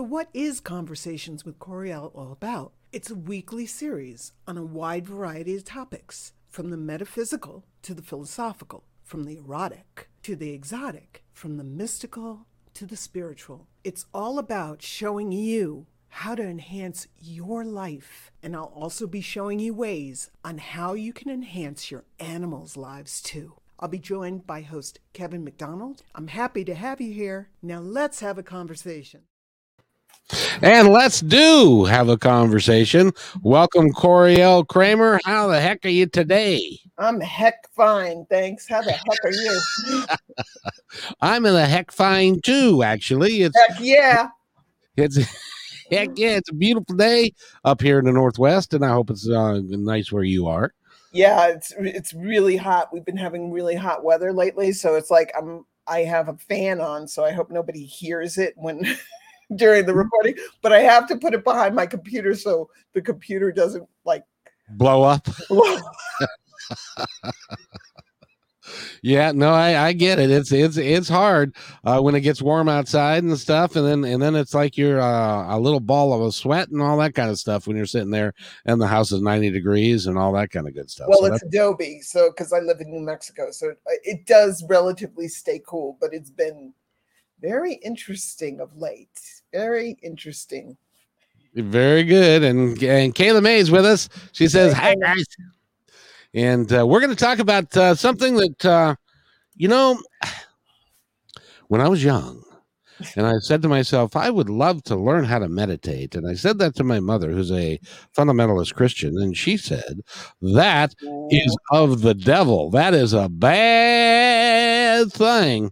So, what is Conversations with Coriel all about? It's a weekly series on a wide variety of topics, from the metaphysical to the philosophical, from the erotic to the exotic, from the mystical to the spiritual. It's all about showing you how to enhance your life. And I'll also be showing you ways on how you can enhance your animals' lives too. I'll be joined by host Kevin McDonald. I'm happy to have you here. Now let's have a conversation. And let's do have a conversation. Welcome, Coriel Kramer. How the heck are you today? I'm heck fine, thanks. How the heck are you? I'm in the heck fine too, actually. It's heck yeah. It's heck yeah, it's a beautiful day up here in the northwest, and I hope it's uh, nice where you are. Yeah, it's it's really hot. We've been having really hot weather lately, so it's like I'm I have a fan on, so I hope nobody hears it when during the mm-hmm. recording, but I have to put it behind my computer so the computer doesn't like blow up. yeah, no, I, I get it. It's it's it's hard uh, when it gets warm outside and stuff, and then and then it's like you're uh, a little ball of a sweat and all that kind of stuff when you're sitting there and the house is 90 degrees and all that kind of good stuff. Well, so it's Adobe, so because I live in New Mexico, so it does relatively stay cool, but it's been very interesting of late. Very interesting. Very good. And and Kayla May is with us. She says, "Hi guys," and uh, we're going to talk about uh, something that uh, you know. When I was young, and I said to myself, I would love to learn how to meditate. And I said that to my mother, who's a fundamentalist Christian, and she said, That is of the devil. That is a bad thing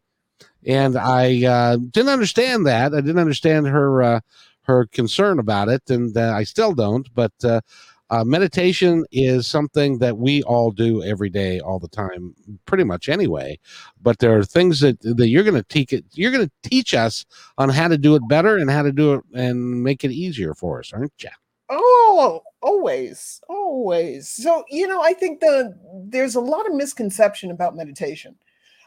and I uh, didn't understand that. I didn't understand her uh, her concern about it, and uh, I still don't. But uh, uh, meditation is something that we all do every day, all the time, pretty much anyway. But there are things that that you're going to teach it. You're going to teach us on how to do it better and how to do it and make it easier for us, aren't you? Oh, always, always. So you know, I think the there's a lot of misconception about meditation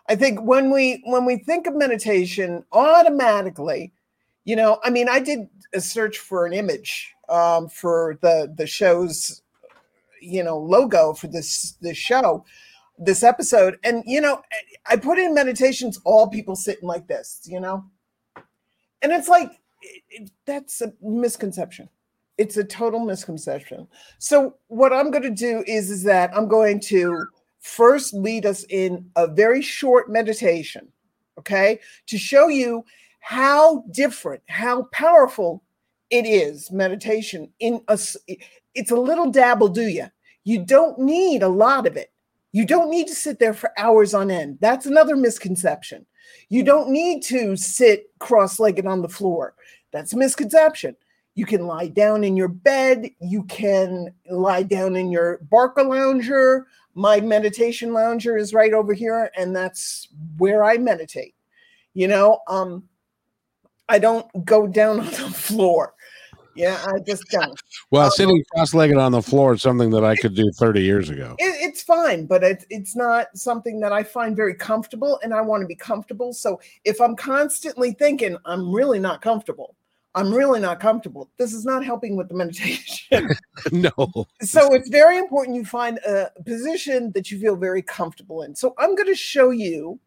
I think when we when we think of meditation, automatically, you know, I mean, I did a search for an image um, for the the show's, you know, logo for this this show, this episode, and you know, I put in meditations, all people sitting like this, you know, and it's like it, it, that's a misconception. It's a total misconception. So what I'm going to do is is that I'm going to first lead us in a very short meditation, okay, to show you how different, how powerful it is meditation in a it's a little dabble do you you don't need a lot of it. You don't need to sit there for hours on end. That's another misconception. You don't need to sit cross-legged on the floor. That's a misconception. You can lie down in your bed. You can lie down in your Barcalounger my meditation lounger is right over here and that's where i meditate you know um i don't go down on the floor. Yeah i just don't. Well um, sitting cross-legged on the floor is something that i could do 30 years ago. It, it's fine but it, it's not something that i find very comfortable and i want to be comfortable so if i'm constantly thinking i'm really not comfortable I'm really not comfortable. This is not helping with the meditation. no. So it's very important you find a position that you feel very comfortable in. So I'm going to show you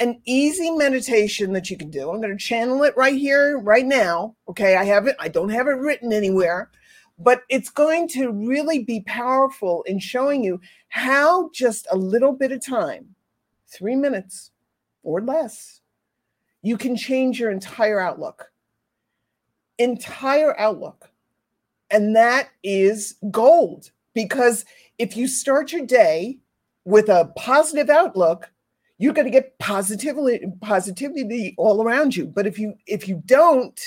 an easy meditation that you can do. I'm going to channel it right here, right now. Okay. I have it, I don't have it written anywhere, but it's going to really be powerful in showing you how just a little bit of time, three minutes or less, you can change your entire outlook entire outlook. And that is gold because if you start your day with a positive outlook, you're going to get positivity positivity all around you. But if you if you don't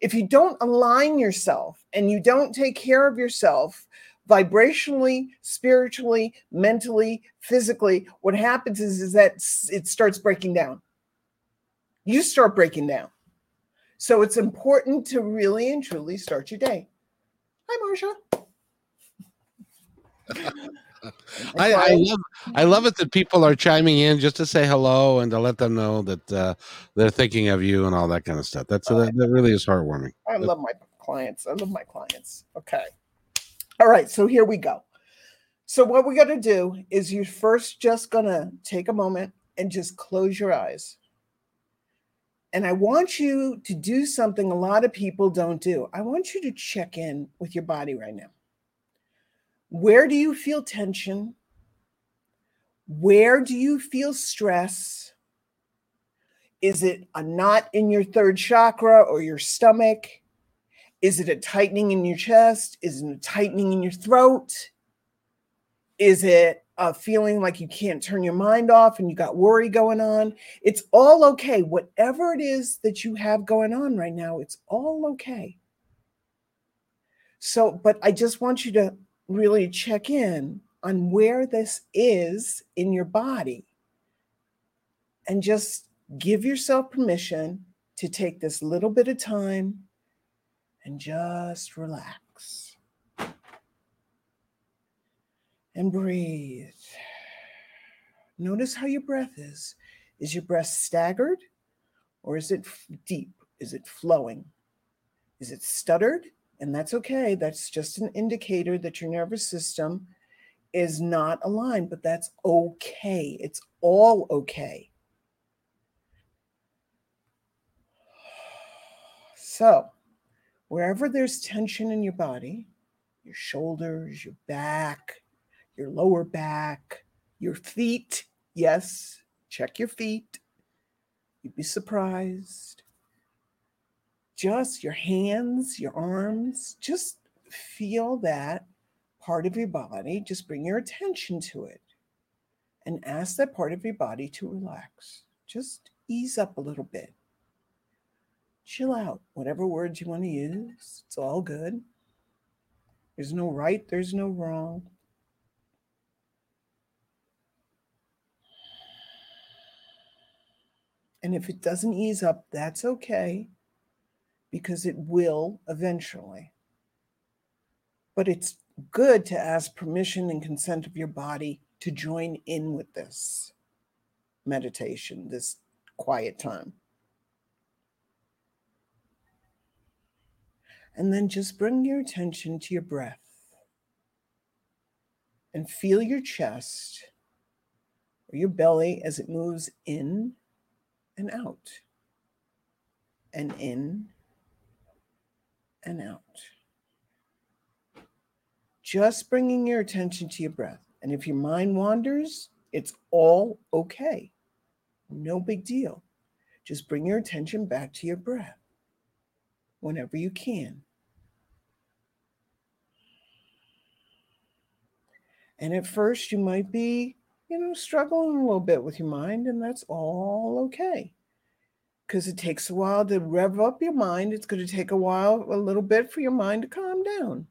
if you don't align yourself and you don't take care of yourself vibrationally, spiritually, mentally, physically, what happens is, is that it starts breaking down. You start breaking down. So it's important to really and truly start your day. Hi, Marsha. I, I, love I love it that people are chiming in just to say hello and to let them know that uh, they're thinking of you and all that kind of stuff. That's uh, that, that, really is heartwarming. I love my clients. I love my clients. Okay. All right, so here we go. So what we're going to do is you're first just going to take a moment and just close your eyes. And I want you to do something a lot of people don't do. I want you to check in with your body right now. Where do you feel tension? Where do you feel stress? Is it a knot in your third chakra or your stomach? Is it a tightening in your chest? Is it a tightening in your throat? Is it a feeling like you can't turn your mind off and you got worry going on? It's all okay. Whatever it is that you have going on right now, it's all okay. So, but I just want you to really check in on where this is in your body and just give yourself permission to take this little bit of time and just relax and breathe. Notice how your breath is. Is your breath staggered or is it deep? Is it flowing? Is it stuttered? And that's okay. That's just an indicator that your nervous system is not aligned, but that's okay. It's all okay. So, wherever there's tension in your body, your shoulders, your back, your lower back, your feet, yes, check your feet. You'd be surprised just your hands, your arms, just feel that part of your body. Just bring your attention to it and ask that part of your body to relax. Just ease up a little bit. Chill out, whatever words you want to use. It's all good. There's no right, there's no wrong. And if it doesn't ease up, that's okay because it will eventually. But it's good to ask permission and consent of your body to join in with this meditation, this quiet time. And then just bring your attention to your breath and feel your chest or your belly as it moves in and out and in and out. Just bringing your attention to your breath. And if your mind wanders, it's all okay. No big deal. Just bring your attention back to your breath whenever you can. And at first, you might be, you know, struggling a little bit with your mind, and that's all okay because it takes a while to rev up your mind. It's going to take a while, a little bit for your mind to calm down.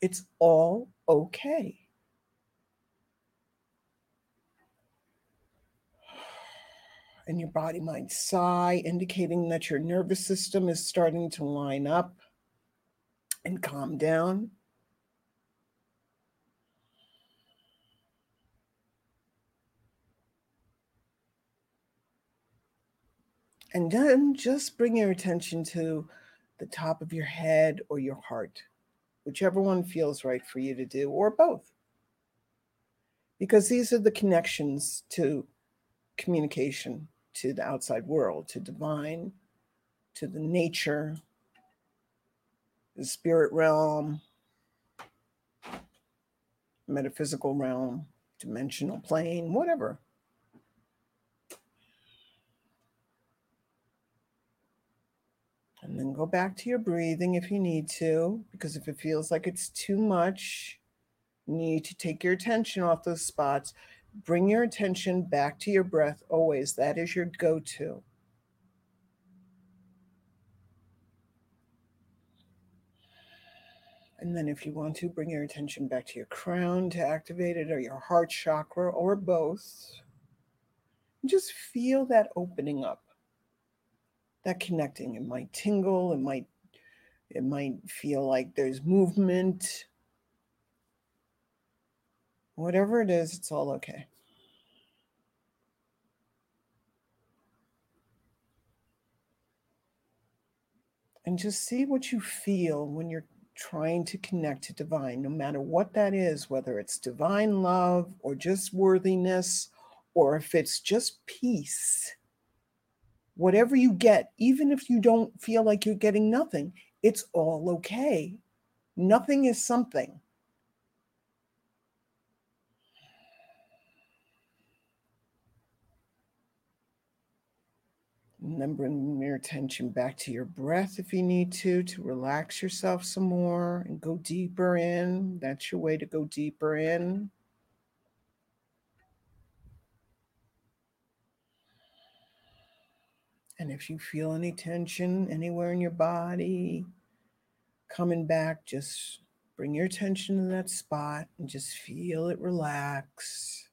It's all okay. And your body might sigh, indicating that your nervous system is starting to line up and calm down. And then just bring your attention to the top of your head or your heart, whichever one feels right for you to do, or both. Because these are the connections to communication to the outside world, to divine, to the nature, the spirit realm, metaphysical realm, dimensional plane, whatever. And then go back to your breathing if you need to, because if it feels like it's too much, you need to take your attention off those spots. Bring your attention back to your breath always. That is your go to. And then, if you want to, bring your attention back to your crown to activate it, or your heart chakra, or both. Just feel that opening up that connecting. It might tingle, it might it might feel like there's movement. Whatever it is, it's all okay. And just see what you feel when you're trying to connect to divine, no matter what that is, whether it's divine love or just worthiness, or if it's just peace. Whatever you get, even if you don't feel like you're getting nothing, it's all okay. Nothing is something. Bring your attention back to your breath if you need to, to relax yourself some more and go deeper in. That's your way to go deeper in. And if you feel any tension anywhere in your body coming back, just bring your attention to that spot and just feel it relax.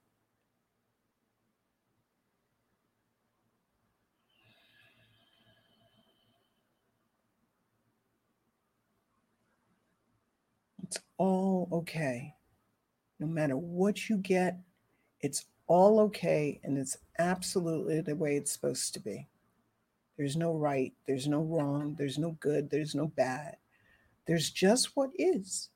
It's all okay. No matter what you get, it's all okay and it's absolutely the way it's supposed to be. There's no right, there's no wrong, there's no good, there's no bad. There's just what is.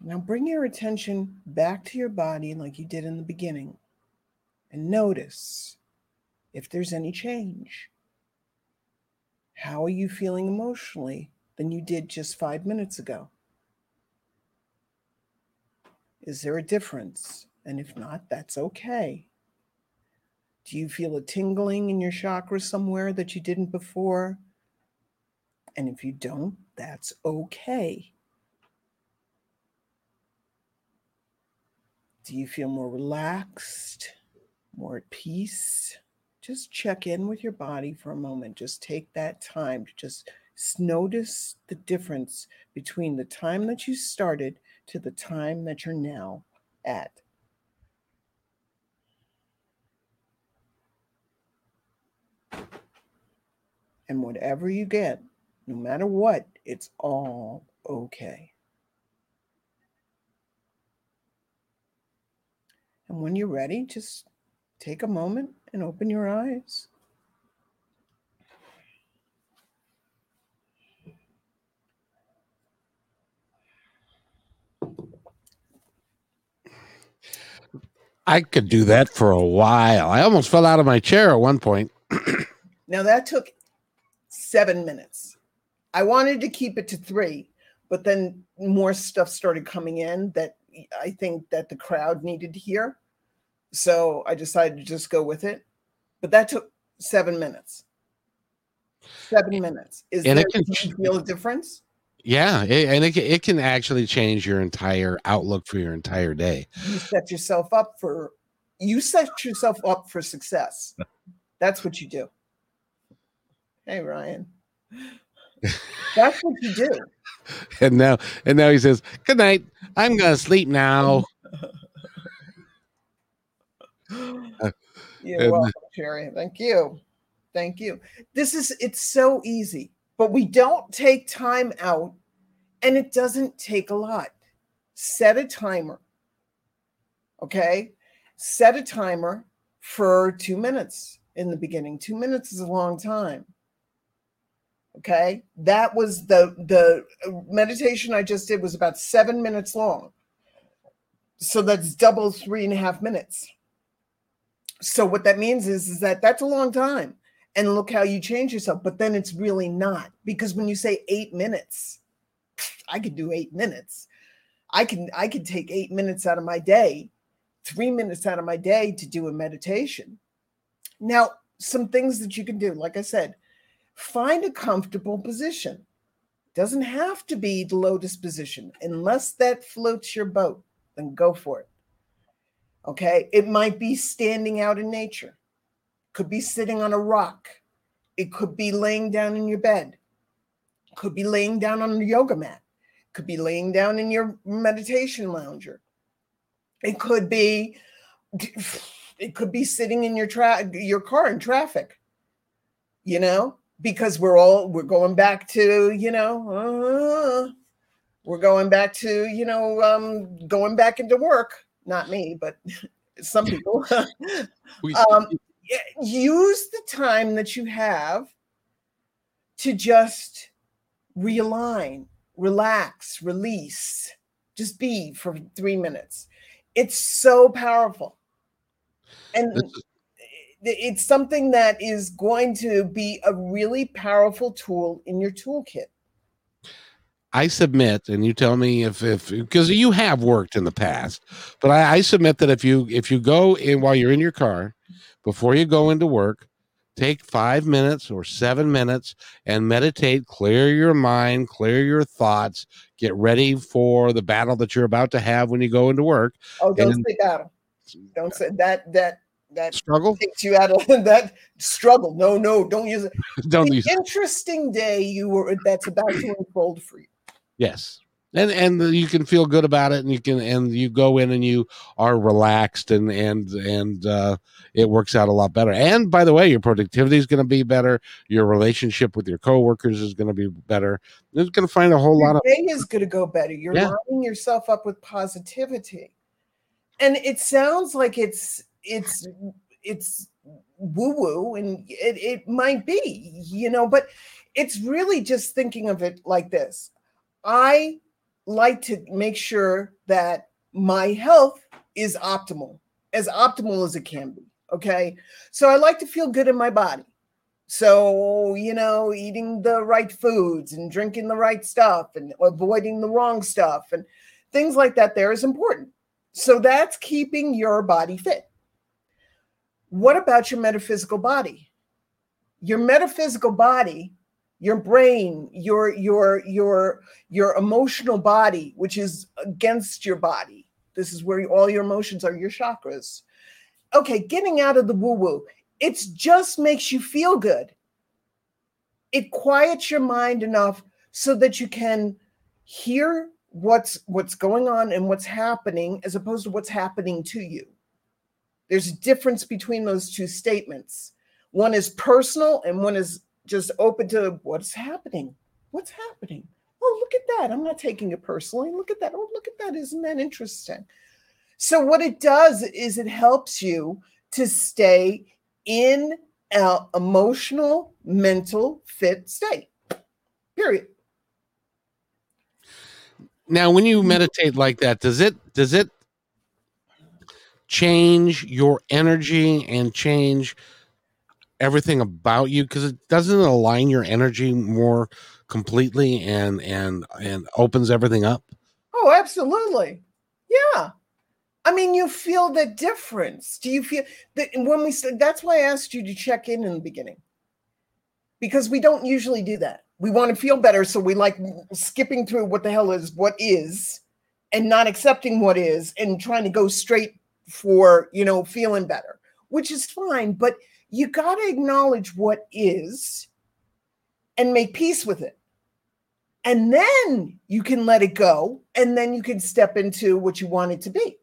Now bring your attention back to your body like you did in the beginning and notice if there's any change. How are you feeling emotionally than you did just five minutes ago? Is there a difference? And if not, that's okay. Do you feel a tingling in your chakra somewhere that you didn't before? And if you don't, that's okay. Do you feel more relaxed, more at peace? just check in with your body for a moment. Just take that time to just notice the difference between the time that you started to the time that you're now at. And whatever you get, no matter what, it's all okay. And when you're ready, just take a moment and open your eyes. I could do that for a while. I almost fell out of my chair at one point. now that took seven minutes. I wanted to keep it to three, but then more stuff started coming in that I think that the crowd needed to hear. So I decided to just go with it. But that took seven minutes. Seven minutes. Is and there, it can feel a difference? Yeah, it, and it, it can actually change your entire outlook for your entire day. You set yourself up for you set yourself up for success. That's what you do. Hey Ryan. That's what you do. And now and now he says, Good night. I'm gonna sleep now. You're and, uh, welcome, Sherry. Thank you. Thank you. This is it's so easy, but we don't take time out and it doesn't take a lot. Set a timer. Okay? Set a timer for 2 minutes in the beginning. 2 minutes is a long time. Okay? That was the the meditation I just did was about 7 minutes long. So that's double three and a half minutes. So what that means is, is that that's a long time. And look how you change yourself but then it's really not. Because when you say eight minutes i could do eight minutes. I can i can take eight minutes out of my day three minutes out of my day to do a meditation. Now some things that you can do like i said find a comfortable position. Doesn't have to be the lotus position. Unless that floats your boat then go for it. Okay. It might be standing out in nature, could be sitting on a rock, it could be laying down in your bed, could be laying down on a yoga mat, could be laying down in your meditation lounger. It could be it could be sitting in your tra- your car in traffic. You know, because we're all we're going back to, you know, uh, we're going back to you know um, going back into work. Not me, but some people. um, use the time that you have to just realign, relax, release, just be for three minutes. It's so powerful. And it's something that is going to be a really powerful tool in your toolkit. I submit, and you tell me if if because you have worked in the past, but I, I submit that if you if you go in while you're in your car, before you go into work, take five minutes or seven minutes and meditate, clear your mind, clear your thoughts, get ready for the battle that you're about to have when you go into work. Oh, don't and, say battle. Don't say that that that struggle takes you out of that struggle. No, no, don't use it. don't use interesting day you were that's about to unfold for you. Yes and and you can feel good about it and you can and you go in and you are relaxed and and and uh, it works out a lot better and by the way your productivity is going to be better your relationship with your coworkers is going to be better it's going to find a whole your lot of day is going to go better you're yeah. lining yourself up with positivity and it sounds like it's it's it's woo woo and it, it might be you know but it's really just thinking of it like this i like to make sure that my health is optimal, as optimal as it can be. Okay. So I like to feel good in my body. So, you know, eating the right foods and drinking the right stuff and avoiding the wrong stuff and things like that there is important. So that's keeping your body fit. What about your metaphysical body? Your metaphysical body your brain your your your your emotional body which is against your body. This is where all your emotions are your chakras. Okay getting out of the woo woo it just makes you feel good. It quiets your mind enough so that you can hear what's what's going on and what's happening as opposed to what's happening to you there's a difference between those two statements one is personal and one is just open to what's happening. What's happening? Oh, look at that. I'm not taking it personally. Look at that. Oh, look at that. Isn't that interesting? So, what it does is it helps you to stay in an emotional, mental, fit state. Period. Now, when you meditate like that, does it does it change your energy and change everything about you because it doesn't align your energy more completely and and and opens everything up. Oh absolutely. Yeah. I mean you feel the difference. Do you feel that when we said that's why i asked you to check in in the beginning. Because we don't usually do that. We want to feel better so we like skipping through what the hell is what is and not accepting what is and trying to go straight for you know feeling better which is fine but you got to acknowledge what is and make peace with it. And then you can let it go. And then you can step into what you want it to be.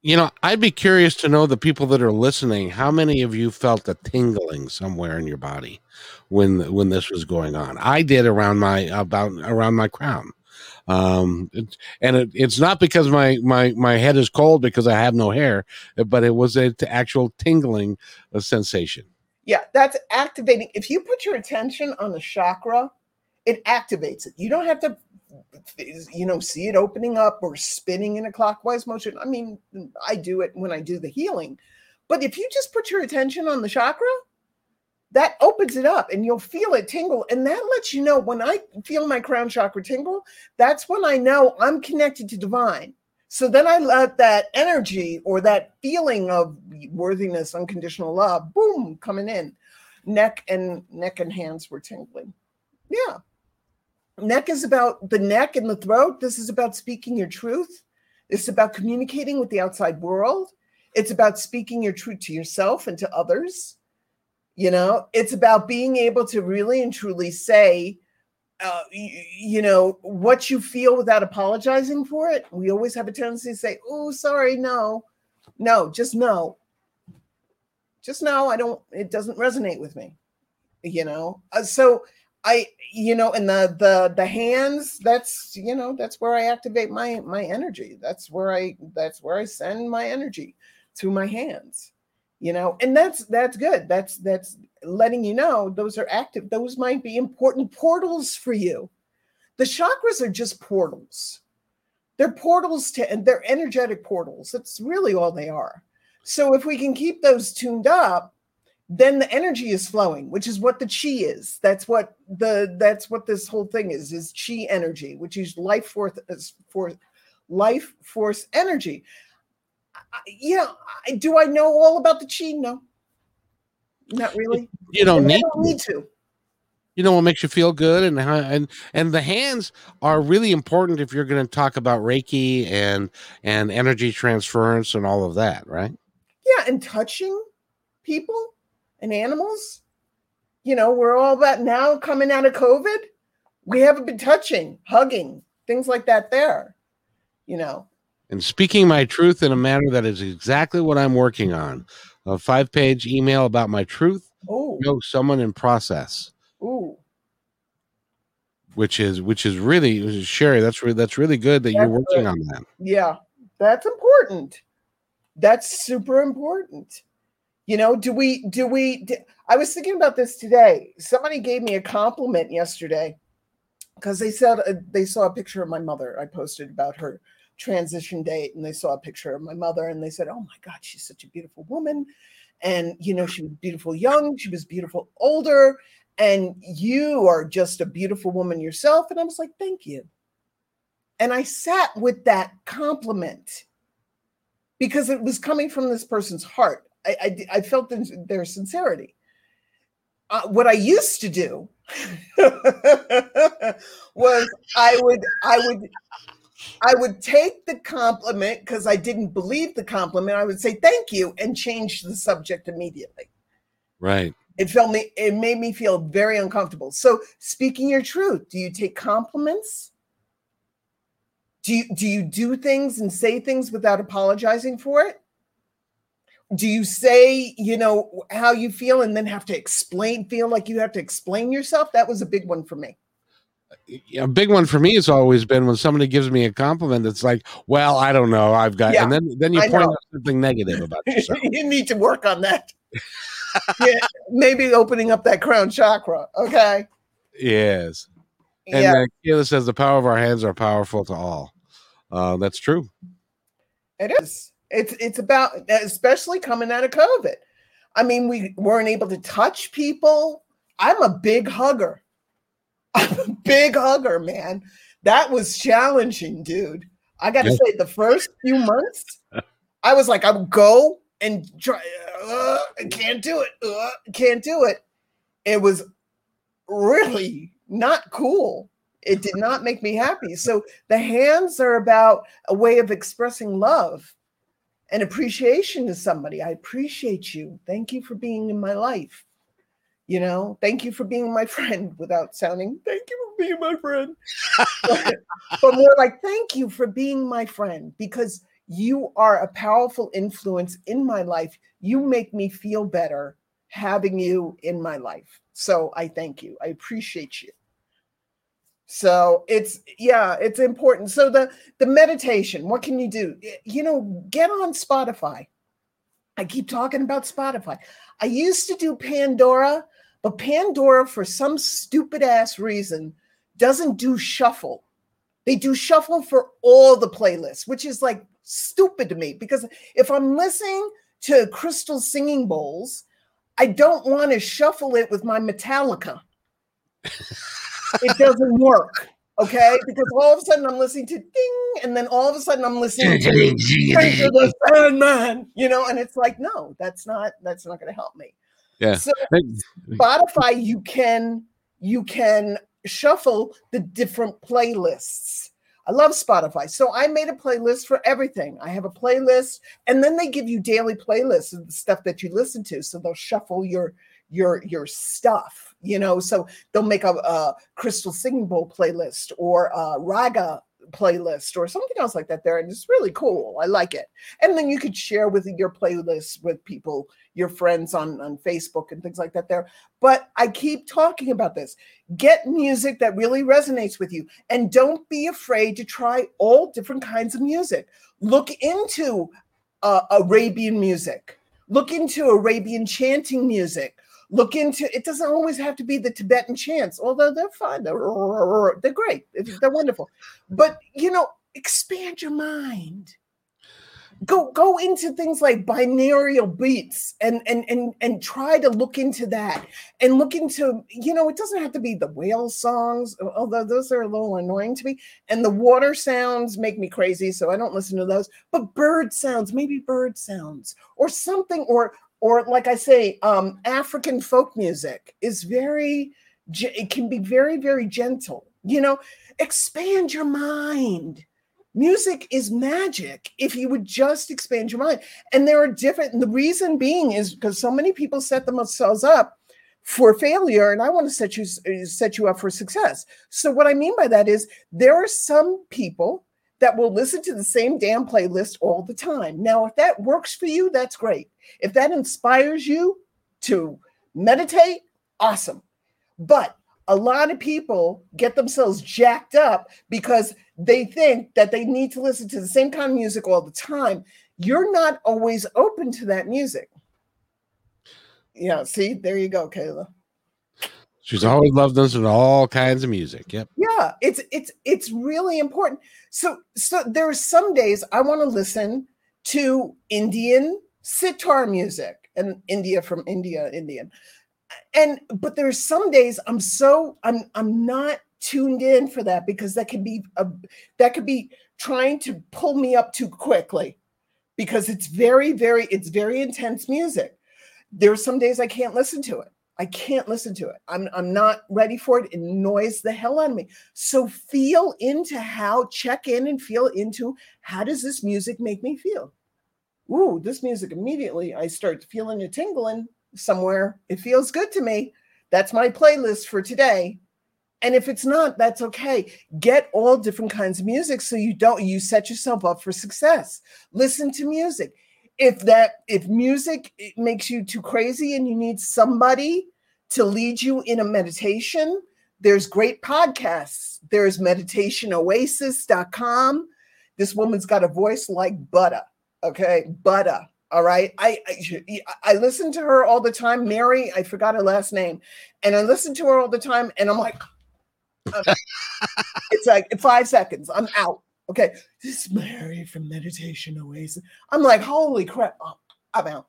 You know, I'd be curious to know the people that are listening. How many of you felt a tingling somewhere in your body when when this was going on? I did around my about around my crown. Um, it, and it, it's not because my, my, my head is cold because I have no hair, but it was a actual tingling uh, sensation. Yeah, that's activating. If you put your attention on the chakra, it activates it. You don't have to, you know, see it opening up or spinning in a clockwise motion. I mean, I do it when I do the healing. But if you just put your attention on the chakra, that opens it up and you'll feel it tingle. And that lets you know when I feel my crown chakra tingle, that's when I know I'm connected to divine. So then I let that energy or that feeling of worthiness, unconditional love, boom, coming in. Neck and neck and hands were tingling. Yeah. Neck is about the neck and the throat. This is about speaking your truth. It's about communicating with the outside world. It's about speaking your truth to yourself and to others you know, it's about being able to really and truly say, uh, you, you, know, what you feel without apologizing for it. We always have a tendency to say, oh, sorry, no, no, just no. Just no, I don't, it doesn't resonate with me, you know? Uh, so I you know, and the the the hands, that's you know, that's where I activate my my energy. That's where I that's where I send my energy through my hands. You know, and that's that's good. That's that's letting you know those are active. Those might be important portals for you. The chakras are just portals. They're portals to and they're energetic portals. That's really all they are. So if we can keep those tuned up, then the energy is flowing which is what the chi is that's what the that's what this whole thing is is chi energy which is life force for life force energy yeah do i know all about the chi no not really you don't need, don't need to you know what makes you feel good and and and the hands are really important if you're going to talk about reiki and and energy transference and all of that right yeah and touching people and animals. You know, we're all about now coming out of COVID. We haven't been touching, hugging, things like that there, you know. And speaking my truth in a manner that is exactly what I'm working on. A five page email about my truth. Oh, know someone in process. Ooh. Which is which is really Sherry. That's really that's really good that that's you're working good. on that. Yeah, that's important. That's super important. You know, do we, do we, do, I was thinking about this today. Somebody gave me a compliment yesterday because they said uh, they saw a picture of my mother. I posted about her transition date and they saw a picture of my mother and they said, Oh my God, she's such a beautiful woman. And, you know, she was beautiful young, she was beautiful older, and you are just a beautiful woman yourself. And I was like, Thank you. And I sat with that compliment because it was coming from this person's heart. I, I, I felt their sincerity. Uh, what I used to do was I would I would I would take the compliment because I didn't believe the compliment. I would say thank you and change the subject immediately. Right. It felt me. It made me feel very uncomfortable. So, speaking your truth, do you take compliments? Do you do you do things and say things without apologizing for it? do you say you know how you feel and then have to explain feel like you have to explain yourself that was a big one for me a big one for me has always been when somebody gives me a compliment that's like well i don't know i've got yeah, and then then you I point know. out something negative about yourself you need to work on that yeah, maybe opening up that crown chakra okay yes and yeah. uh, Kayla says the power of our hands are powerful to all uh, that's true it is it's it's about especially coming out of COVID. I mean, we weren't able to touch people. I'm a big hugger. I'm a big hugger, man. That was challenging, dude. I got to say, the first few months, I was like, I would go and try. Uh, I can't do it. Uh, can't do it. It was really not cool. It did not make me happy. So the hands are about a way of expressing love and appreciation to somebody. I appreciate you. Thank you for being in my life. You know, thank you for being my friend without sounding, thank you for being my friend. but, but more like, thank you for being my friend because you are a powerful influence in my life. You make me feel better having you in my life. So I thank you. I appreciate you. So it's yeah, it's important. So the the meditation, what can you do? You know, get on Spotify. I keep talking about Spotify. I used to do Pandora, but Pandora for some stupid ass reason doesn't do shuffle. They do shuffle for all the playlists, which is like stupid to me because if I'm listening to Crystal Singing Bowls, I don't want to shuffle it with my Metallica. it doesn't work. Okay, because all of a sudden I'm listening to ding, and then all of a sudden I'm listening to the Sandman, you know, and it's like, no, that's not that's not going to help me. Yeah. So Spotify, you can you can shuffle the different playlists. I love Spotify. So I made a playlist for everything. I have a playlist, and then they give you daily playlists of the stuff that you listen to. So they'll shuffle your your your stuff you know so they'll make a, a crystal singing bowl playlist or a raga playlist or something else like that there and it's really cool. I like it. And then you could share with your playlist with people your friends on on facebook and things like that there. But i keep talking about this. Get music that really resonates with you and don't be afraid to try all different kinds of music. Look into uh, arabian music. Look into arabian chanting music look into it doesn't always have to be the tibetan chants although they're fine they're, they're great they're wonderful. But you know expand your mind. Go go into things like binaural beats and and and and try to look into that and look into you know it doesn't have to be the whale songs although those are a little annoying to me. And the water sounds make me crazy so i don't listen to those but bird sounds maybe bird sounds or something or or like I say, um, African folk music is very, it can be very, very gentle. You know, expand your mind. Music is magic if you would just expand your mind. And there are different, the reason being is because so many people set themselves up for failure and i want to set you set you up for success so what i mean by that is there are some people that will listen to the same damn playlist all the time. Now, if that works for you, that's great. If that inspires you to meditate, awesome. But a lot of people get themselves jacked up because they think that they need to listen to the same kind of music all the time. You're not always open to that music. Yeah, see, there you go, Kayla. She's always loved listening to all kinds of music. Yep. Yeah, it's it's it's really important. So so there are some days I want to listen to Indian sitar music and India from India, Indian. And but there's some days I'm so I'm I'm not tuned in for that because that could be a that could be trying to pull me up too quickly because it's very very it's very intense music. There are some days I can't listen to it I can't listen to it. I'm, I'm not ready for it. It annoys the hell out of me. So feel into how, check in and feel into how does this music make me feel? Ooh, this music immediately, I start feeling a tingling somewhere. It feels good to me. That's my playlist for today. And if it's not, that's okay. Get all different kinds of music so you don't, you set yourself up for success. Listen to music if that if music makes you too crazy and you need somebody to lead you in a meditation there's great podcasts there's meditationoasis.com this woman's got a voice like butter okay butter all right I, I i listen to her all the time mary i forgot her last name and i listen to her all the time and i'm like uh, it's like five seconds i'm out Okay, this is Mary from Meditation Oasis. I'm like, holy crap, oh, I'm out.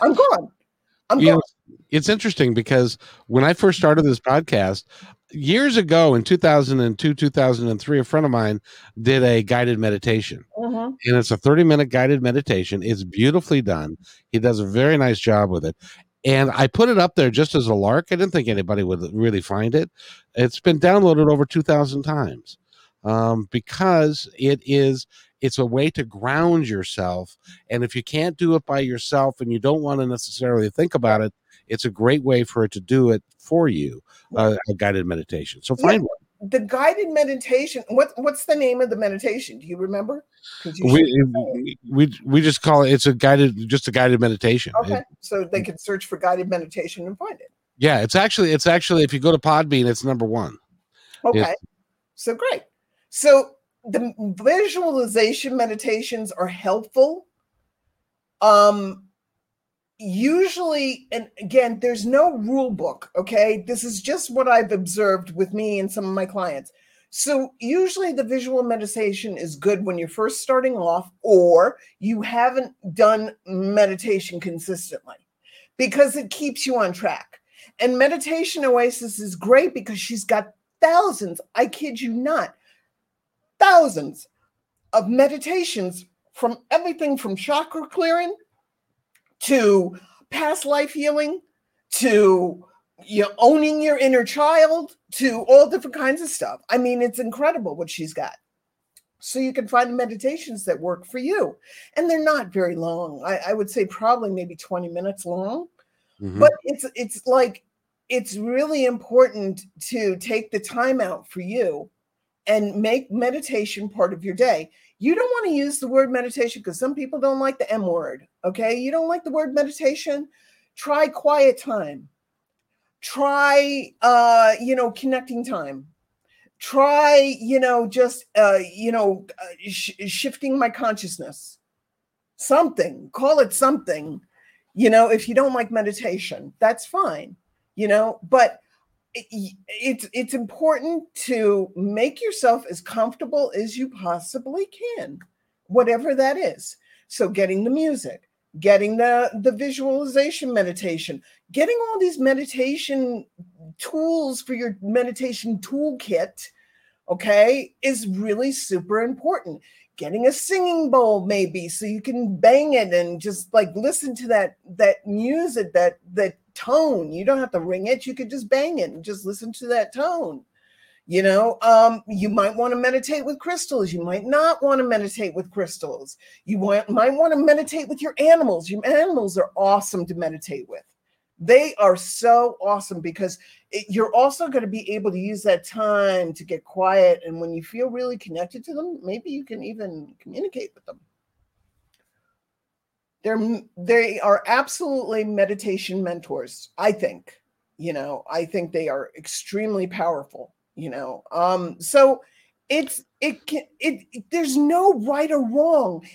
I'm gone. I'm you gone. It's interesting because when I first started this podcast years ago in 2002, 2003, a friend of mine did a guided meditation. Uh-huh. And it's a 30 minute guided meditation. It's beautifully done. He does a very nice job with it. And I put it up there just as a lark. I didn't think anybody would really find it. It's been downloaded over 2,000 times um, because it is it's a way to ground yourself and if you can't do it by yourself and you don't want to necessarily think about it it's a great way for it to do it for you uh, a guided meditation. So find yeah, one. the guided meditation what what's the name of the meditation? Do you remember? You we, we we just call it it's a guided just a guided meditation. Okay it, so they can search for guided meditation and find it. Yeah it's actually it's actually if you go to podbean it's number one. Okay it's, so great. So the visualization meditations are helpful. Um, usually, and again, there's no rule book. Okay, this is just what I've observed with me and some of my clients. So usually the visual meditation is good when you're first starting off or you haven't done meditation consistently because it keeps you on track. And Meditation Oasis is great because she's got thousands, I kid you not, thousands of meditations from everything from chakra clearing to past life healing to you know, owning your inner child to all different kinds of stuff. I mean, it's incredible what she's got. So you can find meditations that work for you. And they're not very long. I, I would say probably maybe 20 minutes long. Mm-hmm. But it's it's like it's really important to take the time out for you and make meditation part of your day. You don't want to use the word meditation because some people don't like the M word. Okay. You don't like the word meditation. Try quiet time. Try, uh, you know, connecting time. Try, you know, just, uh, you know, uh, sh- shifting my consciousness. Something, call it something. You know, if you don't like meditation, that's fine. You know, but it's it's important to make yourself as comfortable as you possibly can whatever that is. So getting the music getting the the visualization meditation getting all these meditation tools for your meditation toolkit okay is really super important. Getting a singing bowl maybe so you can bang it and just like listen to that that music that that tone. You don't have to ring it. You could just bang it and just listen to that tone. You know, um, you might want to meditate with crystals. You might not want to meditate with crystals. You want, might want to meditate with your animals. Your animals are awesome to meditate with. They are so awesome because it, you're also going to be able to use that time to get quiet. And when you feel really connected to them, maybe you can even communicate with them. They're they are absolutely meditation mentors. I think. You know, I think they are extremely powerful. You know, um, so it's it can it, it there's no right or wrong.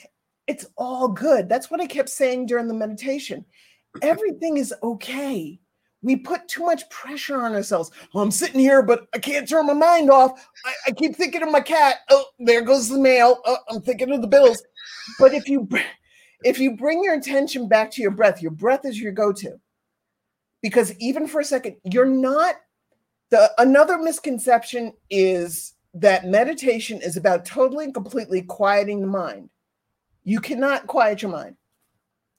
It's all good. That's what I kept saying during the meditation. Everything is okay we put too much pressure on ourselves. Oh, I'm sitting here, but I can't turn my mind off. I, I, keep thinking of my cat. Oh, there goes the mail. Oh, I'm thinking of the bills. But if you if you bring your attention back to your breath, your breath is your go-to. Because even for a second, you're not the another misconception is that meditation is about totally and completely quieting the mind. You cannot quiet your mind.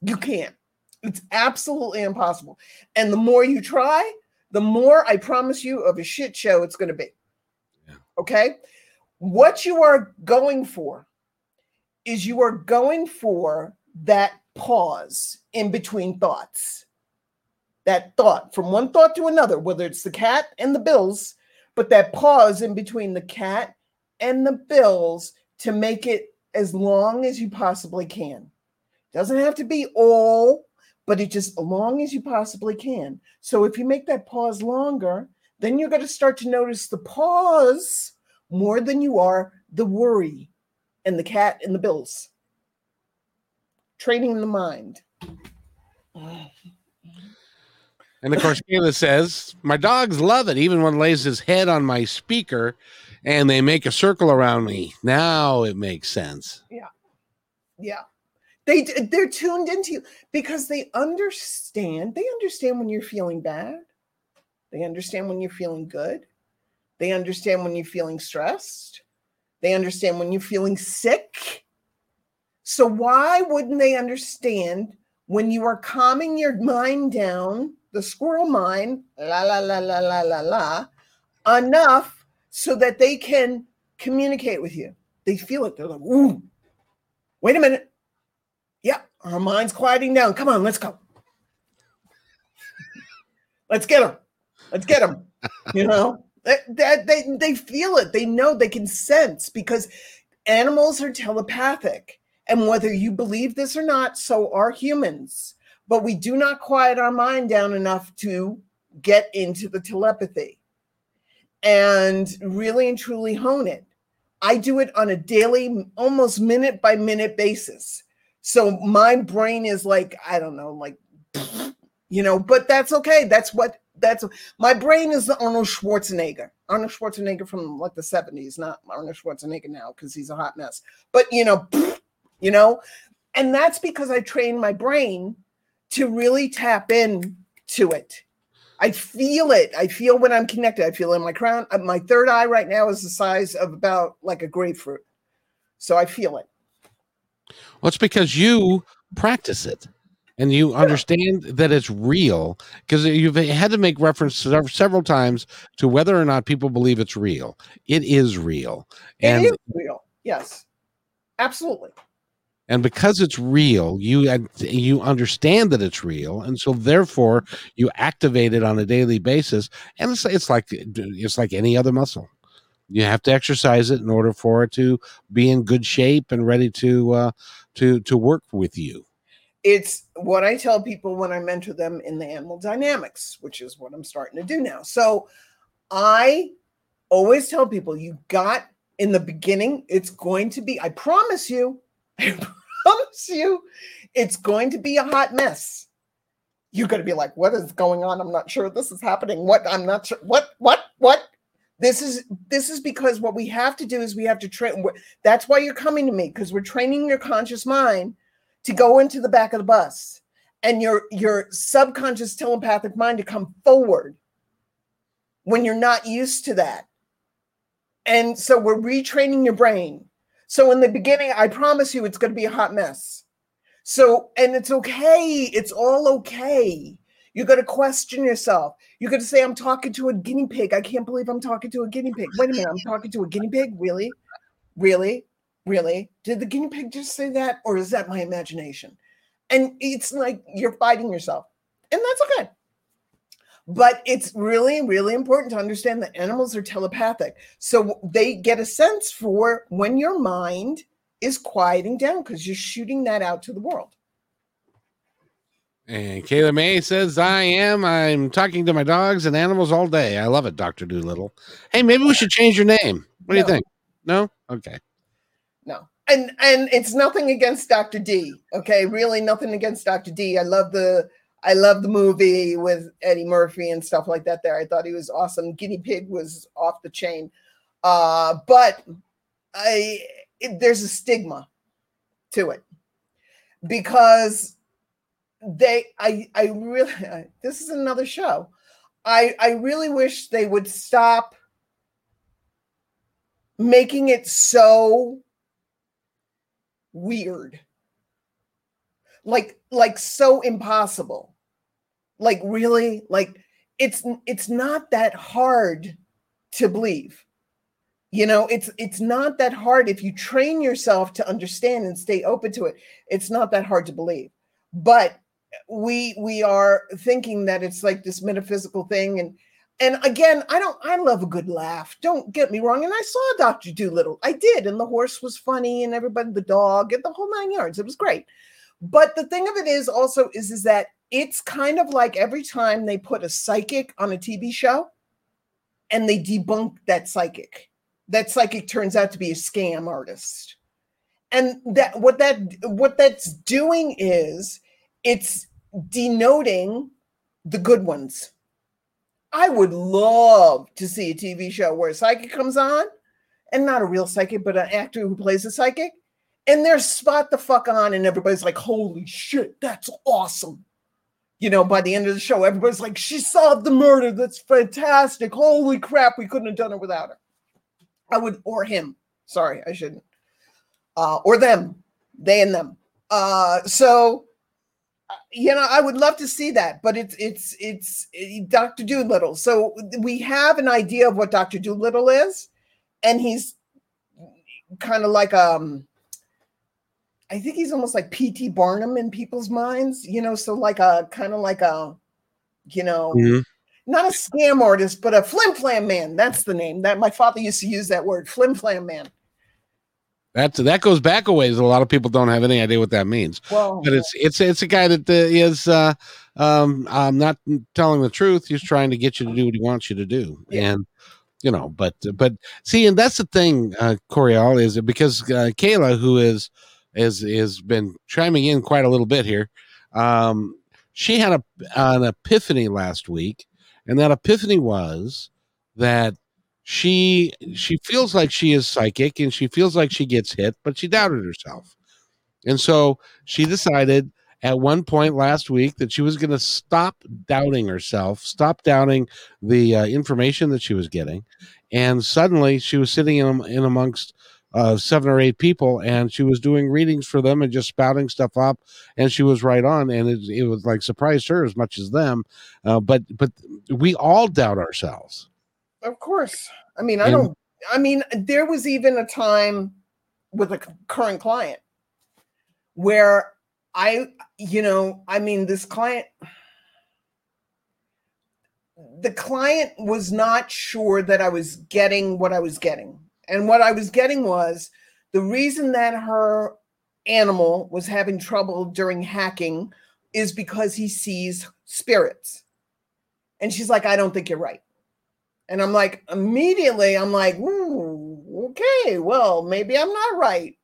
You can't. It's absolutely impossible. And the more you try, the more I promise you of a shit show it's going to be. Yeah. Okay? What you are going for is you are going for that pause in between thoughts. That thought from one thought to another, whether it's the cat and the bills, but that pause in between the cat and the bills to make it as long as you possibly can. Doesn't have to be all, but it just as long as you possibly can. So if you make that pause longer, then you're going to start to notice the pause more than you are the worry and the cat and the bills training the mind. And of course, Kayla says, My dogs love it, even when lays his head on my speaker and they make a circle around me. Now it makes sense. Yeah. Yeah. They they're tuned into you because they understand. They understand when you're feeling bad. They understand when you're feeling good. They understand when you're feeling stressed. They understand when you're feeling sick. So, why wouldn't they understand when you are calming your mind down, the squirrel mind, la, la, la, la, la, la, la, enough so that they can communicate with you? They feel it. They're like, ooh, wait a minute. Yeah, our mind's quieting down. Come on, let's go. let's get them. Let's get them. You know, that, that they, they feel it. They know they can sense because animals are telepathic and whether you believe this or not, so are humans. But we do not quiet our mind down enough to get into the telepathy and really and truly hone it. I do it on a daily, almost minute by minute basis. So my brain is like, I don't know, like, you know, but that's okay. That's what that's my brain is the Arnold Schwarzenegger. Arnold Schwarzenegger from like the 70s, not Arnold Schwarzenegger now because he's a hot mess. But you know, you know? And that's because I train my brain to really tap in to it. I feel it. I feel when I'm connected. I feel in my crown. Uh, my third eye right now is the size of about like a grapefruit. So I feel it. Well, it's because you practice it and you understand that it's real because you've had to make reference several times to whether or not people believe it's real. It is real. And it is real. Yes, absolutely and because it's real you you understand that it's real and so therefore you activate it on a daily basis and it's, it's like it's like any other muscle You have to exercise it in order for it to be in good shape and ready to uh, to to work with you. It's what I tell people when I mentor them in the animal dynamics, which is what I'm starting to do now. So I always tell people you got in the beginning, it's going to be, I promise you, promise you, it's going to be a hot mess. You're going to be like, what is going on? I'm not sure this is happening. What? I'm not sure. What? What? What? This is this is because what we have to do is we have to train. That's why you're coming to me because we're training your conscious mind to go into the back of the bus and your your subconscious telepathic mind to come forward when you're not used to that. And so we're retraining your brain. So in the beginning, I promise you it's going to be a hot mess. So, and it's okay. It's all okay. You're going to question yourself. You're going to say, I'm talking to a guinea pig. I can't believe I'm talking to a guinea pig. Wait a minute. I'm talking to a guinea pig? Really? Really? Really? Did the guinea pig just say that? Or is that my imagination? And it's like you're fighting yourself. And that's okay. But it's really, really important to understand that animals are telepathic. So they get a sense for when your mind is quieting down because you're shooting that out to the world. And Kayla May says, I am. I'm talking to my dogs and animals all day. I love it, Dr. Dolittle. Hey, maybe we should change your name. What do you think? No? Okay. No. And and it's nothing against Dr. D. Okay. Really nothing against Dr. D. I love the I love the movie with Eddie Murphy and stuff like that there. I thought he was awesome. Guinea Pig was off the chain. Uh, but I it, there's a stigma to it because they I I really this is another show. I I really wish they would stop making it so weird. Like like so impossible. Like really? Like it's it's not that hard to believe. You know it's it's not that hard if you train yourself to understand and stay open to it. It's not that hard to believe. But we we are thinking that it's like this metaphysical thing. And and again i don't i love a good laugh. Don't get me wrong. And i saw dr dolittle i did. And the horse was funny and everybody the dog and the whole nine yards. It was great but the thing of it is also is is that it's kind of like every time they put a psychic on a tv show and they debunk that psychic that psychic turns out to be a scam artist. And that what that what that's doing is it's denoting the good ones. I would love to see a tv show where a psychic comes on and not a real psychic but an actor who plays a psychic and they're spot the fuck on and everybody's like holy shit that's awesome you know by the end of the show everybody's like she solved the murder that's fantastic holy crap we couldn't have done it without her I would, or him. Sorry, I shouldn't. Uh, or them, they and them. Uh, so, uh, you know, I would love to see that, but it's it's it's it, Doctor Dolittle. So we have an idea of what Doctor Dolittle is, and he's kind of like um. I think he's almost like P.T. Barnum in people's minds, you know. So like a kind of like a, you know, mm-hmm not a scam artist, but a flim flam man. That's the name. That my father used to use that word, flim flam man. That's that goes back a ways. A lot of people don't have any idea what that means. Well, but it's it's it's a guy that is uh, uh, um, I'm not telling the truth. He's trying to get you to do what he wants you to do, yeah. and you know. But but see, and that's the thing, uh, Coriel, is because uh, Kayla, who is is has been chiming in quite a little bit here. Um, she had a, an epiphany last week and that epiphany was that she she feels like she is psychic and she feels like she gets hit but she doubted herself and so she decided at one point last week that she was going to stop doubting herself stop doubting the uh, information that she was getting and suddenly she was sitting in, in amongst uh, seven or eight people, and she was doing readings for them and just spouting stuff up, and she was right on, and it, it was like surprised her as much as them. Uh, but but we all doubt ourselves. Of course, I mean, I and, don't. I mean, there was even a time with a current client where I, you know, I mean, this client the client was not sure that I was getting what I was getting. And what I was getting was the reason that her animal was having trouble during hacking is because he sees spirits. And she's like, I don't think you're right. And I'm like, immediately, I'm like, okay, well, maybe I'm not right.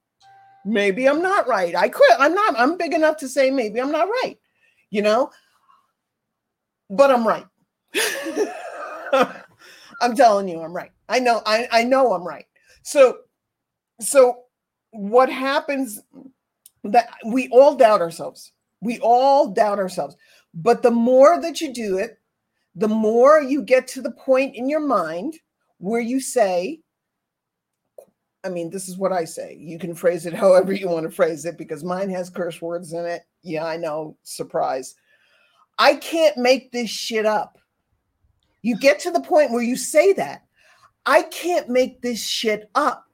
Maybe I'm not right. I could, I'm not, I'm big enough to say maybe I'm not right, you know, but I'm right. I'm telling you, I'm right. I know, I, I know I'm right. So, so what happens that we all doubt ourselves. We all doubt ourselves. But the more that you do it, the more you get to the point in your mind where you say, I mean, this is what I say. You can phrase it however you want to phrase it because mine has curse words in it. Yeah, I know. Surprise. I can't make this shit up. You get to the point where you say that. I can't make this shit up.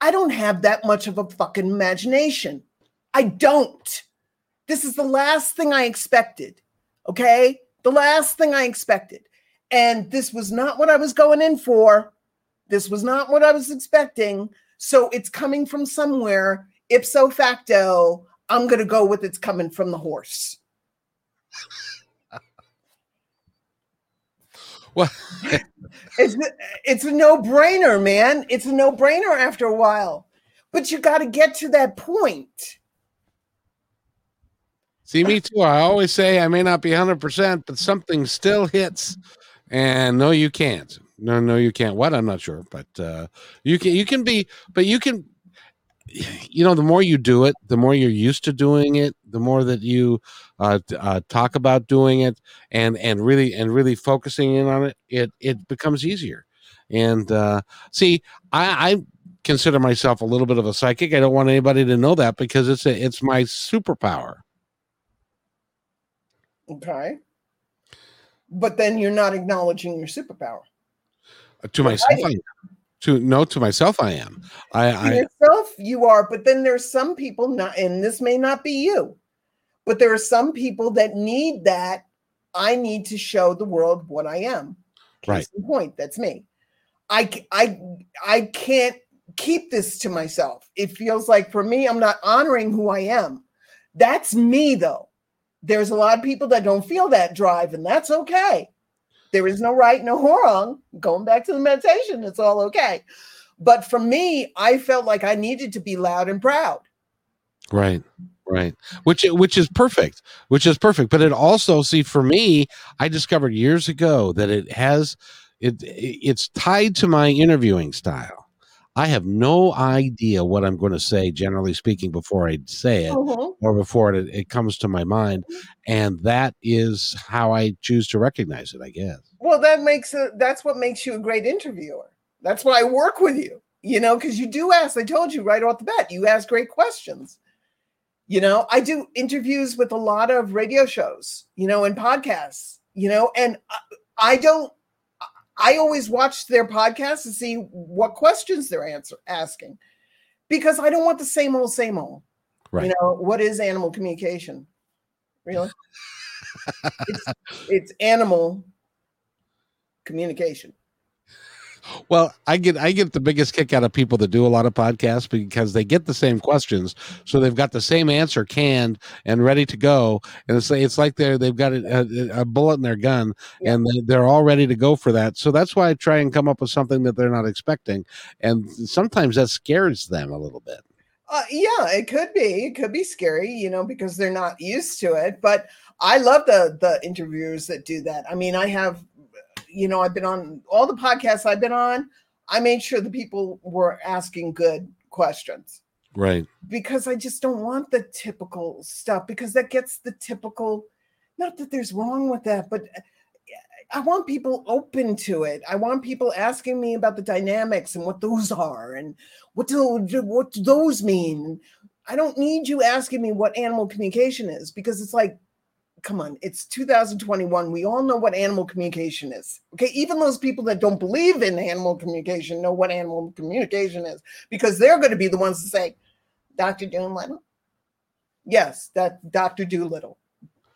I don't have that much of a fucking imagination. I don't. This is the last thing I expected. Okay. The last thing I expected. And this was not what I was going in for. This was not what I was expecting. So it's coming from somewhere. Ipso facto, I'm going to go with it's coming from the horse. Well, it's it's a no brainer, man. It's a no brainer after a while, but you got to get to that point. See, me too. I always say I may not be 100%, but something still hits. And no, you can't. No, no, you can't. What? I'm not sure, but uh, you can. You can be, but you can. You know, the more you do it, the more you're used to doing it. The more that you uh, uh, talk about doing it, and and really and really focusing in on it, it it becomes easier. And uh, see, I, I consider myself a little bit of a psychic. I don't want anybody to know that because it's a, it's my superpower. Okay. But then you're not acknowledging your superpower. To myself, I, to no, to myself, I am. I, I yourself, you are. But then there's some people not, and this may not be you, but there are some people that need that. I need to show the world what I am. Case right. Point. That's me. I I I can't keep this to myself. It feels like for me, I'm not honoring who I am. That's me though there's a lot of people that don't feel that drive, and that's okay. There is no right, no wrong. Going back to the meditation, it's all okay. But for me, I felt like I needed to be loud and proud. Right right which which is perfect which is perfect but it also see for me i discovered years ago that it has it it's tied to my interviewing style I have no idea what I'm going to say, generally speaking, before I say it mm-hmm. or before it, it comes to my mind. And that is how I choose to recognize it, I guess. Well, that makes it, that's what makes you a great interviewer. That's why I work with you, you know, because you do ask, I told you right off the bat, you ask great questions. You know, I do interviews with a lot of radio shows, you know, and podcasts, you know, and I don't I always watch their podcast to see what questions they're answer asking because I don't want the same old, same old. Right. You know, what is animal communication? Really? it's, it's animal communication. Well, I get I get the biggest kick out of people that do a lot of podcasts because they get the same questions, so they've got the same answer canned and ready to go, and it's it's like they're they've got a, a bullet in their gun and they're all ready to go for that. So that's why I try and come up with something that they're not expecting, and sometimes that scares them a little bit. Uh, yeah, it could be. It could be scary, you know, because they're not used to it. But I love the the interviewers that do that. I mean, I have you know, I've been on all the podcasts I've been on. I made sure the people were asking good questions. Right. Because I just don't want the typical stuff because that gets the typical, not that there's wrong with that, but uh, I want people open to it. I want people asking me about the dynamics and what those are and what do what do those mean. I don't need you asking me what animal communication is because it's like come on, it's 2021. We all know what animal communication is. Okay. Even those people that don't believe in animal communication know what animal communication is because they're going to be the ones to say, Dr. Dolittle. Yes, that Dr. Dolittle.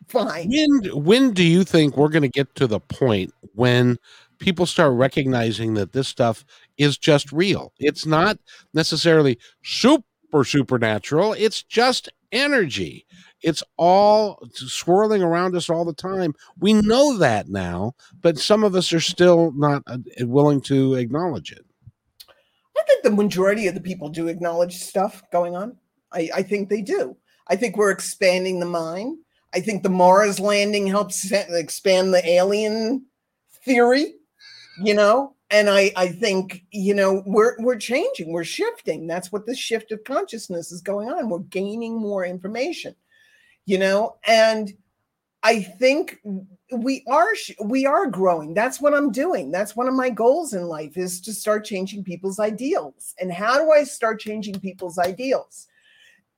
fine. When when do you think we're going to get to the point when people start recognizing that this stuff is just real? It's not necessarily super supernatural. It's just energy. It's all swirling around us all the time. We know that now, but some of us are still not uh, willing to acknowledge it. I think the majority of the people do acknowledge stuff going on. I, I think they do. I think we're expanding the mind. I think the Mars landing helps expand the alien theory, you know, and I, I think you know we're we're changing, we're shifting. That's what the shift of consciousness is going on. We're gaining more information, you know, and I think we are we are growing. That's what I'm doing. That's one of my goals in life is to start changing people's ideals. And how do I start changing people's ideals?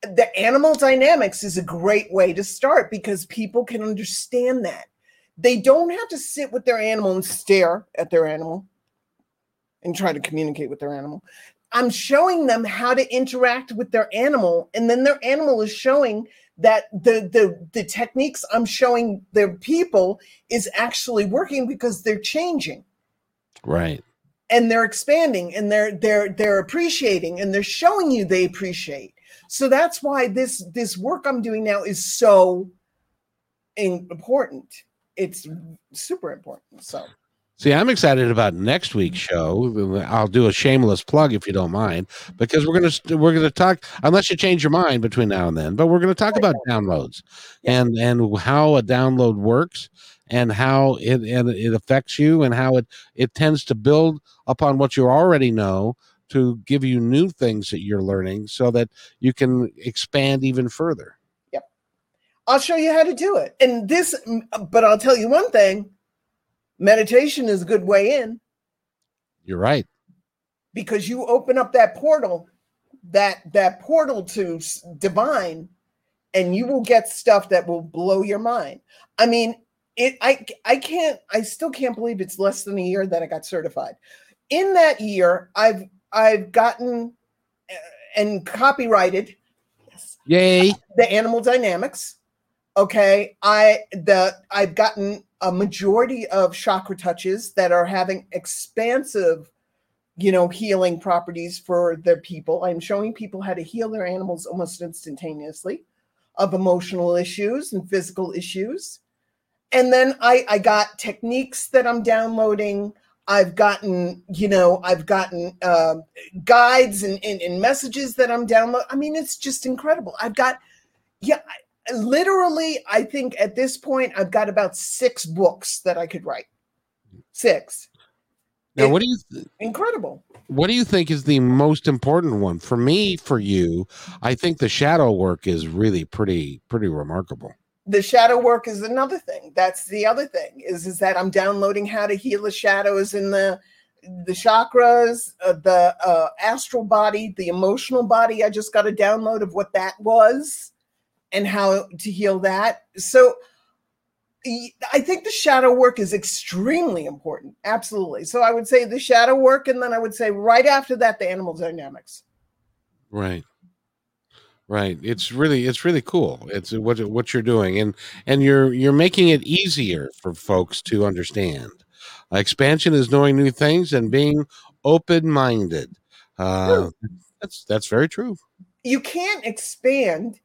the animal dynamics is a great way to start because people can understand that. They don't have to sit with their animal and stare at their animal and try to communicate with their animal. I'm showing them how to interact with their animal, and then their animal is showing that the the the techniques I'm showing their people is actually working because they're changing. Right. And they're expanding and they're they're they're appreciating and they're showing you they appreciate so that's why this this work I'm doing now is so important. It's super important. So See, I'm excited about next week's show. I'll do a shameless plug if you don't mind, because we're gonna we're gonna talk unless you change your mind between now and then. But we're gonna talk about downloads and and how a download works and how it and it affects you and how it it tends to build upon what you already know to give you new things that you're learning so that you can expand even further. Yep. I'll show you how to do it. And this, but I'll tell you one thing meditation is a good way in. You're right. Because you open up that portal, that that portal to divine, and you will get stuff that will blow your mind. I mean, it I I can't I still can't believe it's less than a year that I got certified. In that year, I've I've gotten uh, and copyrighted. Yay! The animal dynamics. Okay, I the I've gotten a majority of chakra touches that are having expansive, you know, healing properties for their people. I'm showing people how to heal their animals almost instantaneously of emotional issues and physical issues. And then I, I got techniques that I'm downloading I've gotten, you know, I've gotten uh, guides and, and, and, messages that I'm downloading. I mean, it's just incredible. I've got, yeah, literally, I think at this point, I've got about six books that I could write. Six. Now, what do you th- incredible? What do you think is the most important one for me? For you, I think the shadow work is really pretty pretty remarkable the shadow work is another thing that's the other thing is is that i'm downloading how to heal the shadows in the the chakras uh, the uh, astral body the emotional body i just got a download of what that was and how to heal that so i think the shadow work is extremely important absolutely so i would say the shadow work and then i would say right after that the animal dynamics right Right. It's really it's really cool. It's what what you're doing and and you're you're making it easier for folks to understand. Uh, expansion is knowing new things and being open-minded. Uh, that's that's very true. You can't expand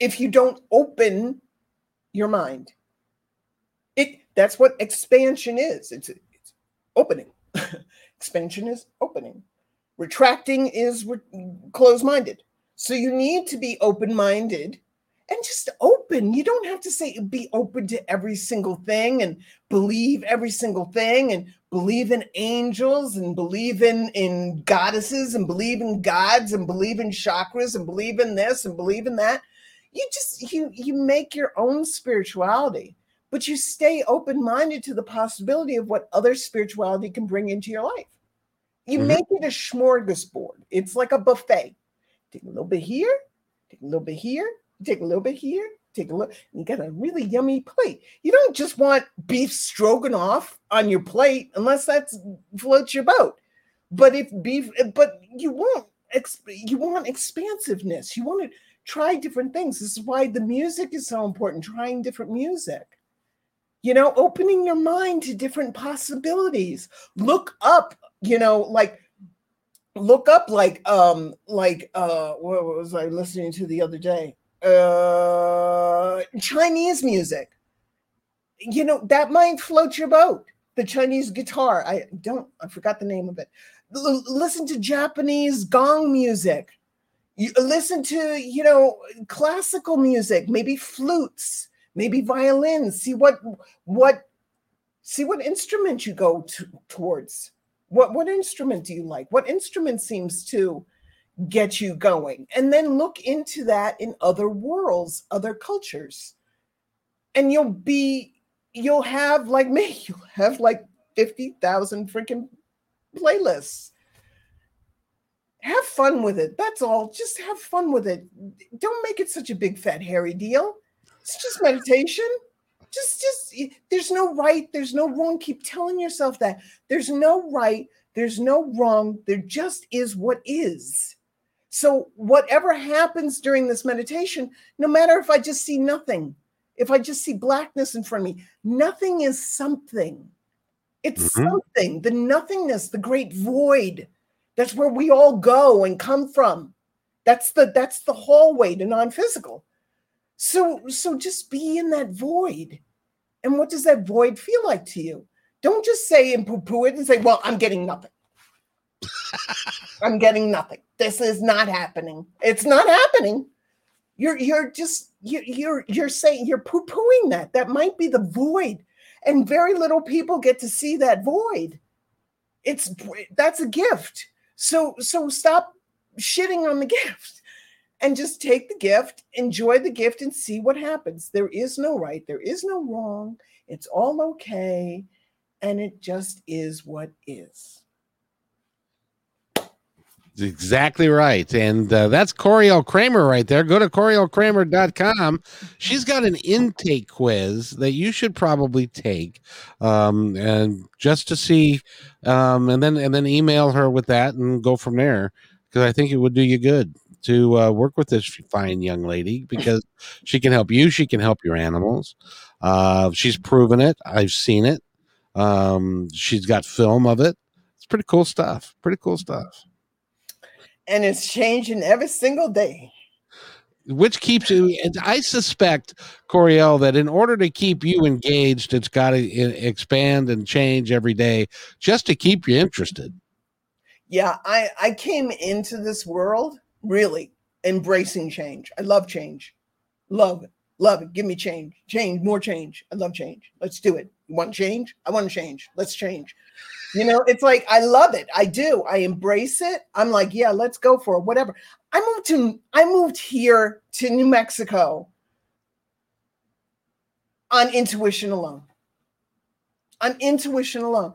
if you don't open your mind. It that's what expansion is. It's, it's opening. expansion is opening. Retracting is re- closed-minded so you need to be open minded and just open. You don't have to say be open to every single thing and believe every single thing and believe in angels and believe in in goddesses and believe in gods and believe in chakras and believe in this and believe in that. You just you you make your own spirituality, but you stay open minded to the possibility of what other spirituality can bring into your life. You mm-hmm. make it a smorgasbord. It's like a buffet Take a little bit here, take a little bit here, take a little bit here, take a look. You got a really yummy plate. You don't just want beef stroganoff on your plate unless that floats your boat. But if beef, but you want you want expansiveness. You want it try different things. This is why the music is so important, trying different music. You know, opening your mind to different possibilities. Look up, you know, like look up like um like uh what was I listening to the other day? Uh Chinese music. You know, that might float your boat. The Chinese guitar. I don't I forgot the name of it. L- listen to Japanese gong music you listen to you know classical music maybe flutes maybe violins see what what see what instrument you go to, towards. What what instrument do you like? What instrument seems to get you going? And then look into that in other worlds other cultures. And you'll be you'll have like me you'll have like 50,000 freaking playlists have fun with it. That's all. Just have fun with it. Don't make it such a big fat hairy deal. It's just meditation. Just just there's no right, there's no wrong. Keep telling yourself that. There's no right, there's no wrong. There just is what is. So whatever happens during this meditation, no matter if I just see nothing, if I just see blackness in front of me, nothing is something. It's mm-hmm. something, the nothingness, the great void that's where we all go and come from. That's the that's the hallway to non-physical. So so just be in that void. And what does that void feel like to you? Don't just say and poo-poo it and say, well, I'm getting nothing. I'm getting nothing. This is not happening. It's not happening. You're you're just you, you're you're saying you're poo-pooing that. That might be the void. And very little people get to see that void. It's that's a gift. So so stop shitting on the gift and just take the gift, enjoy the gift and see what happens. There is no right, there is no wrong. It's all okay and it just is what is. Exactly right. And uh, that's Coriel Kramer right there. Go to corielkramer.com. She's got an intake quiz that you should probably take um, and just to see um, and then and then email her with that and go from there because I think it would do you good to uh, work with this fine young lady because she can help you. She can help your animals. Uh, she's proven it. I've seen it. Um, she's got film of it. It's pretty cool stuff. Pretty cool stuff and it's changing every single day. Which keeps you, I suspect, Coriel, that in order to keep you engaged, it's got to expand and change every day just to keep you interested. Yeah, I, I came into this world really embracing change. I love change. Love it. Love it. Give me change. Change, more change. I love change. Let's do it. You want change? I want to change. Let's change. You know, it's like I love it. I do. I embrace it. I'm like, yeah, let's go for it. Whatever. I moved to I moved here to New Mexico on intuition alone. On intuition alone.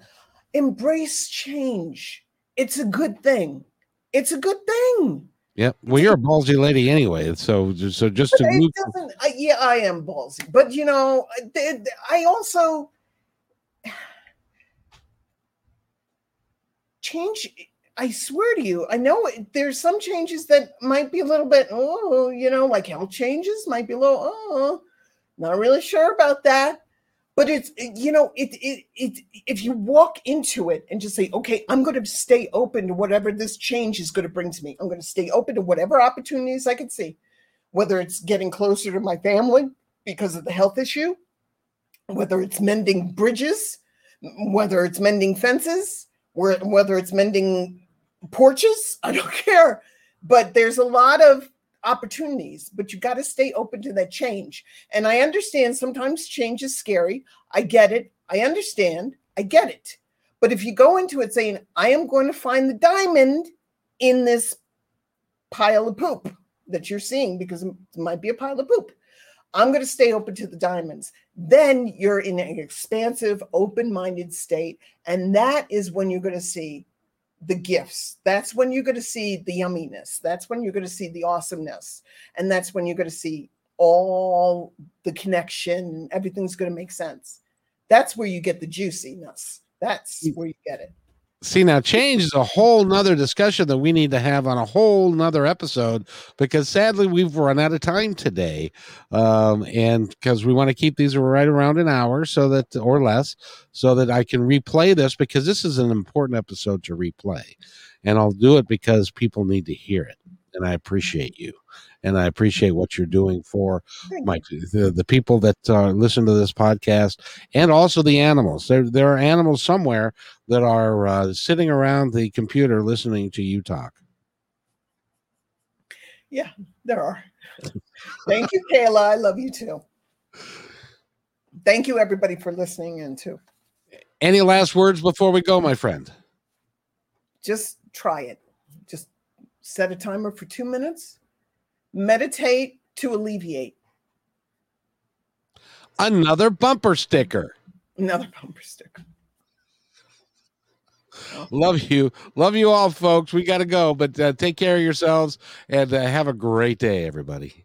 Embrace change. It's a good thing. It's a good thing. Yeah. Well, you're a ballsy lady anyway. So, so just but to move. I, yeah, I am ballsy, but you know, I also change I swear to you, I know there's some changes that might be a little bit, oh, you know, like health changes might be a little, oh, not really sure about that. But it's, you know, it, it, it, if you walk into it and just say, okay, I'm going to stay open to whatever this change is going to bring to me. I'm going to stay open to whatever opportunities I can see, whether it's getting closer to my family because of the health issue, whether it's mending bridges, whether it's mending fences, whether it's mending porches, I don't care. But there's a lot of opportunities, but you got to stay open to that change. And I understand sometimes change is scary. I get it. I understand. I get it. But if you go into it saying, I am going to find the diamond in this pile of poop that you're seeing, because it might be a pile of poop, I'm going to stay open to the diamonds. Then you're in an expansive, open minded state. And that is when you're going to see the gifts. That's when you're going to see the yumminess. That's when you're going to see the awesomeness. And that's when you're going to see all the connection. Everything's going to make sense. That's where you get the juiciness. That's mm. where you get it. See now, change is a whole nother discussion that we need to have on a whole nother episode because sadly we've run out of time today, um, and because we want to keep these right around an hour so that or less, so that I can replay this because this is an important episode to replay, and I'll do it because people need to hear it, and I appreciate you and I appreciate what you're doing for my the, the people that uh, listen to this podcast, and also the animals. There there are animals somewhere that are uh, sitting around the computer listening to you talk. Yeah, there are. Thank you, Kayla. I love you too. Thank you, everybody, for listening in too. Any last words before we go, my friend? Just try it. Set a timer for two minutes meditate to alleviate. Another bumper sticker. Another bumper sticker. Love you. Love you all, folks. We got to go, but uh, take care of yourselves and uh, have a great day, everybody.